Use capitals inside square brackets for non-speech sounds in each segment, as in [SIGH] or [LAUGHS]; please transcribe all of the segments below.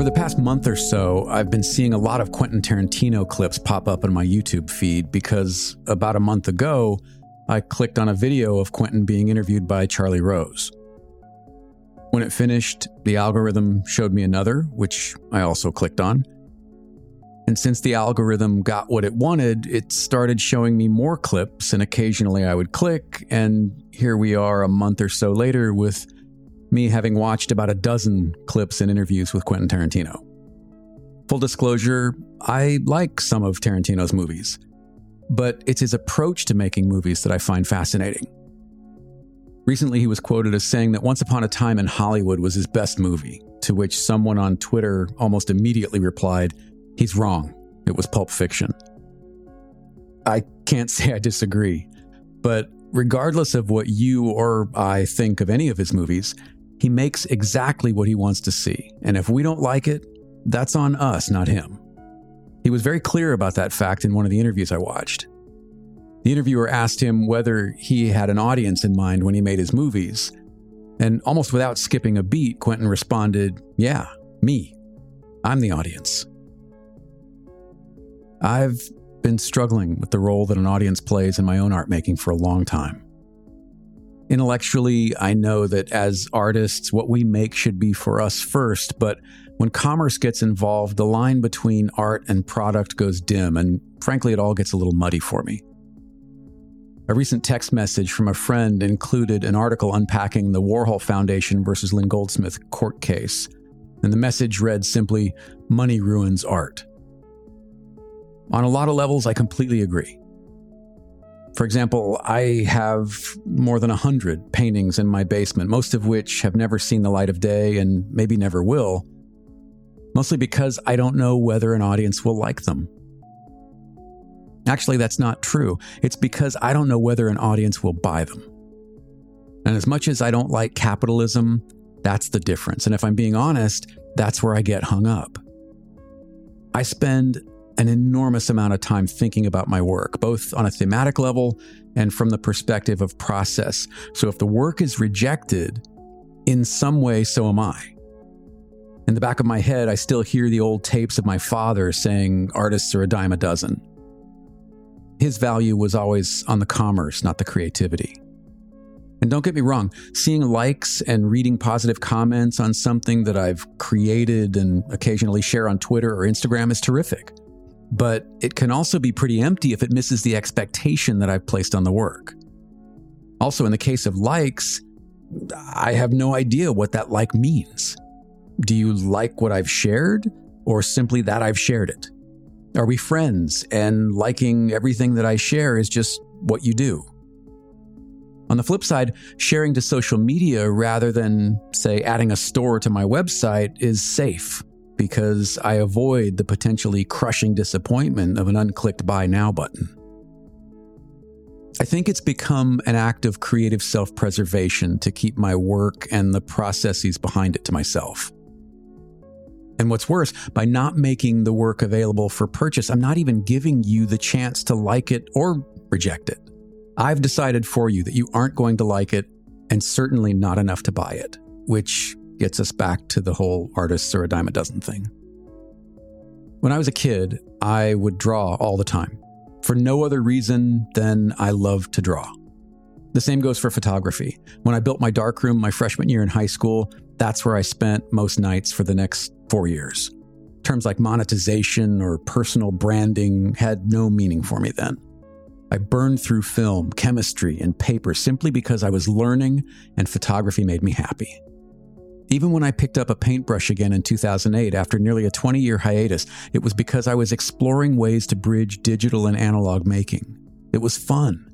Over the past month or so, I've been seeing a lot of Quentin Tarantino clips pop up in my YouTube feed because about a month ago, I clicked on a video of Quentin being interviewed by Charlie Rose. When it finished, the algorithm showed me another, which I also clicked on. And since the algorithm got what it wanted, it started showing me more clips, and occasionally I would click, and here we are a month or so later with me having watched about a dozen clips and interviews with Quentin Tarantino. Full disclosure, I like some of Tarantino's movies, but it's his approach to making movies that I find fascinating. Recently, he was quoted as saying that Once Upon a Time in Hollywood was his best movie, to which someone on Twitter almost immediately replied, He's wrong. It was Pulp Fiction. I can't [LAUGHS] say I disagree, but regardless of what you or I think of any of his movies, he makes exactly what he wants to see. And if we don't like it, that's on us, not him. He was very clear about that fact in one of the interviews I watched. The interviewer asked him whether he had an audience in mind when he made his movies. And almost without skipping a beat, Quentin responded, Yeah, me. I'm the audience. I've been struggling with the role that an audience plays in my own art making for a long time. Intellectually, I know that as artists, what we make should be for us first, but when commerce gets involved, the line between art and product goes dim, and frankly, it all gets a little muddy for me. A recent text message from a friend included an article unpacking the Warhol Foundation versus Lynn Goldsmith court case, and the message read simply Money ruins art. On a lot of levels, I completely agree. For example, I have more than 100 paintings in my basement, most of which have never seen the light of day and maybe never will, mostly because I don't know whether an audience will like them. Actually, that's not true. It's because I don't know whether an audience will buy them. And as much as I don't like capitalism, that's the difference. And if I'm being honest, that's where I get hung up. I spend an enormous amount of time thinking about my work, both on a thematic level and from the perspective of process. So if the work is rejected, in some way, so am I. In the back of my head, I still hear the old tapes of my father saying artists are a dime a dozen. His value was always on the commerce, not the creativity. And don't get me wrong, seeing likes and reading positive comments on something that I've created and occasionally share on Twitter or Instagram is terrific but it can also be pretty empty if it misses the expectation that I've placed on the work. Also, in the case of likes, I have no idea what that like means. Do you like what I've shared, or simply that I've shared it? Are we friends and liking everything that I share is just what you do? On the flip side, sharing to social media rather than, say, adding a store to my website is safe because I avoid the potentially crushing disappointment of an unclicked buy now button. I think it's become an act of creative self preservation to keep my work and the processes behind it to myself. And what's worse, by not making the work available for purchase, I'm not even giving you the chance to like it or reject it. I've decided for you that you aren't going to like it and certainly not enough to buy it, which gets us back to the whole artists are a dime a dozen thing. When I was a kid, I would draw all the time for no other reason than I love to draw. The same goes for photography. When I built my darkroom my freshman year in high school, that's where I spent most nights for the next four years. Terms like monetization or personal branding had no meaning for me then. I burned through film, chemistry, and paper simply because I was learning and photography made me happy. Even when I picked up a paintbrush again in 2008 after nearly a 20 year hiatus, it was because I was exploring ways to bridge digital and analog making. It was fun.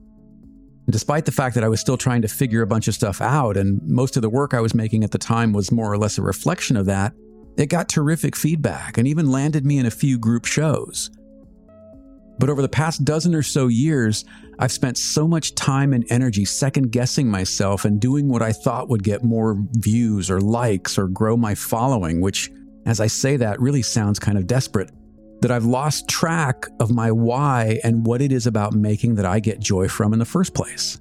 And despite the fact that I was still trying to figure a bunch of stuff out, and most of the work I was making at the time was more or less a reflection of that, it got terrific feedback and even landed me in a few group shows. But over the past dozen or so years, I've spent so much time and energy second guessing myself and doing what I thought would get more views or likes or grow my following, which, as I say that, really sounds kind of desperate, that I've lost track of my why and what it is about making that I get joy from in the first place.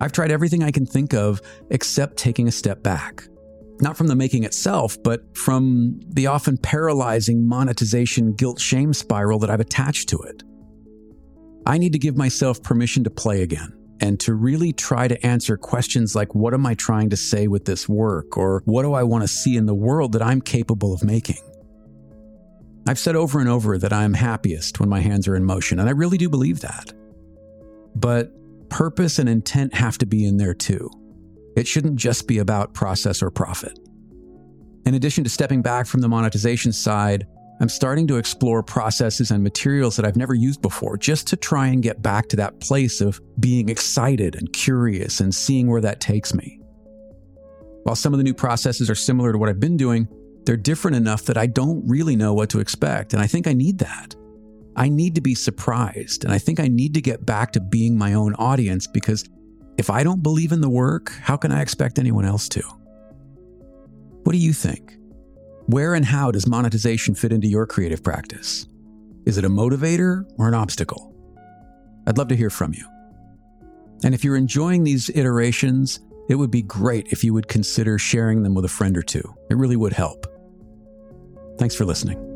I've tried everything I can think of except taking a step back. Not from the making itself, but from the often paralyzing monetization guilt shame spiral that I've attached to it. I need to give myself permission to play again and to really try to answer questions like what am I trying to say with this work? Or what do I want to see in the world that I'm capable of making? I've said over and over that I am happiest when my hands are in motion, and I really do believe that. But purpose and intent have to be in there too. It shouldn't just be about process or profit. In addition to stepping back from the monetization side, I'm starting to explore processes and materials that I've never used before just to try and get back to that place of being excited and curious and seeing where that takes me. While some of the new processes are similar to what I've been doing, they're different enough that I don't really know what to expect, and I think I need that. I need to be surprised, and I think I need to get back to being my own audience because if I don't believe in the work, how can I expect anyone else to? What do you think? Where and how does monetization fit into your creative practice? Is it a motivator or an obstacle? I'd love to hear from you. And if you're enjoying these iterations, it would be great if you would consider sharing them with a friend or two. It really would help. Thanks for listening.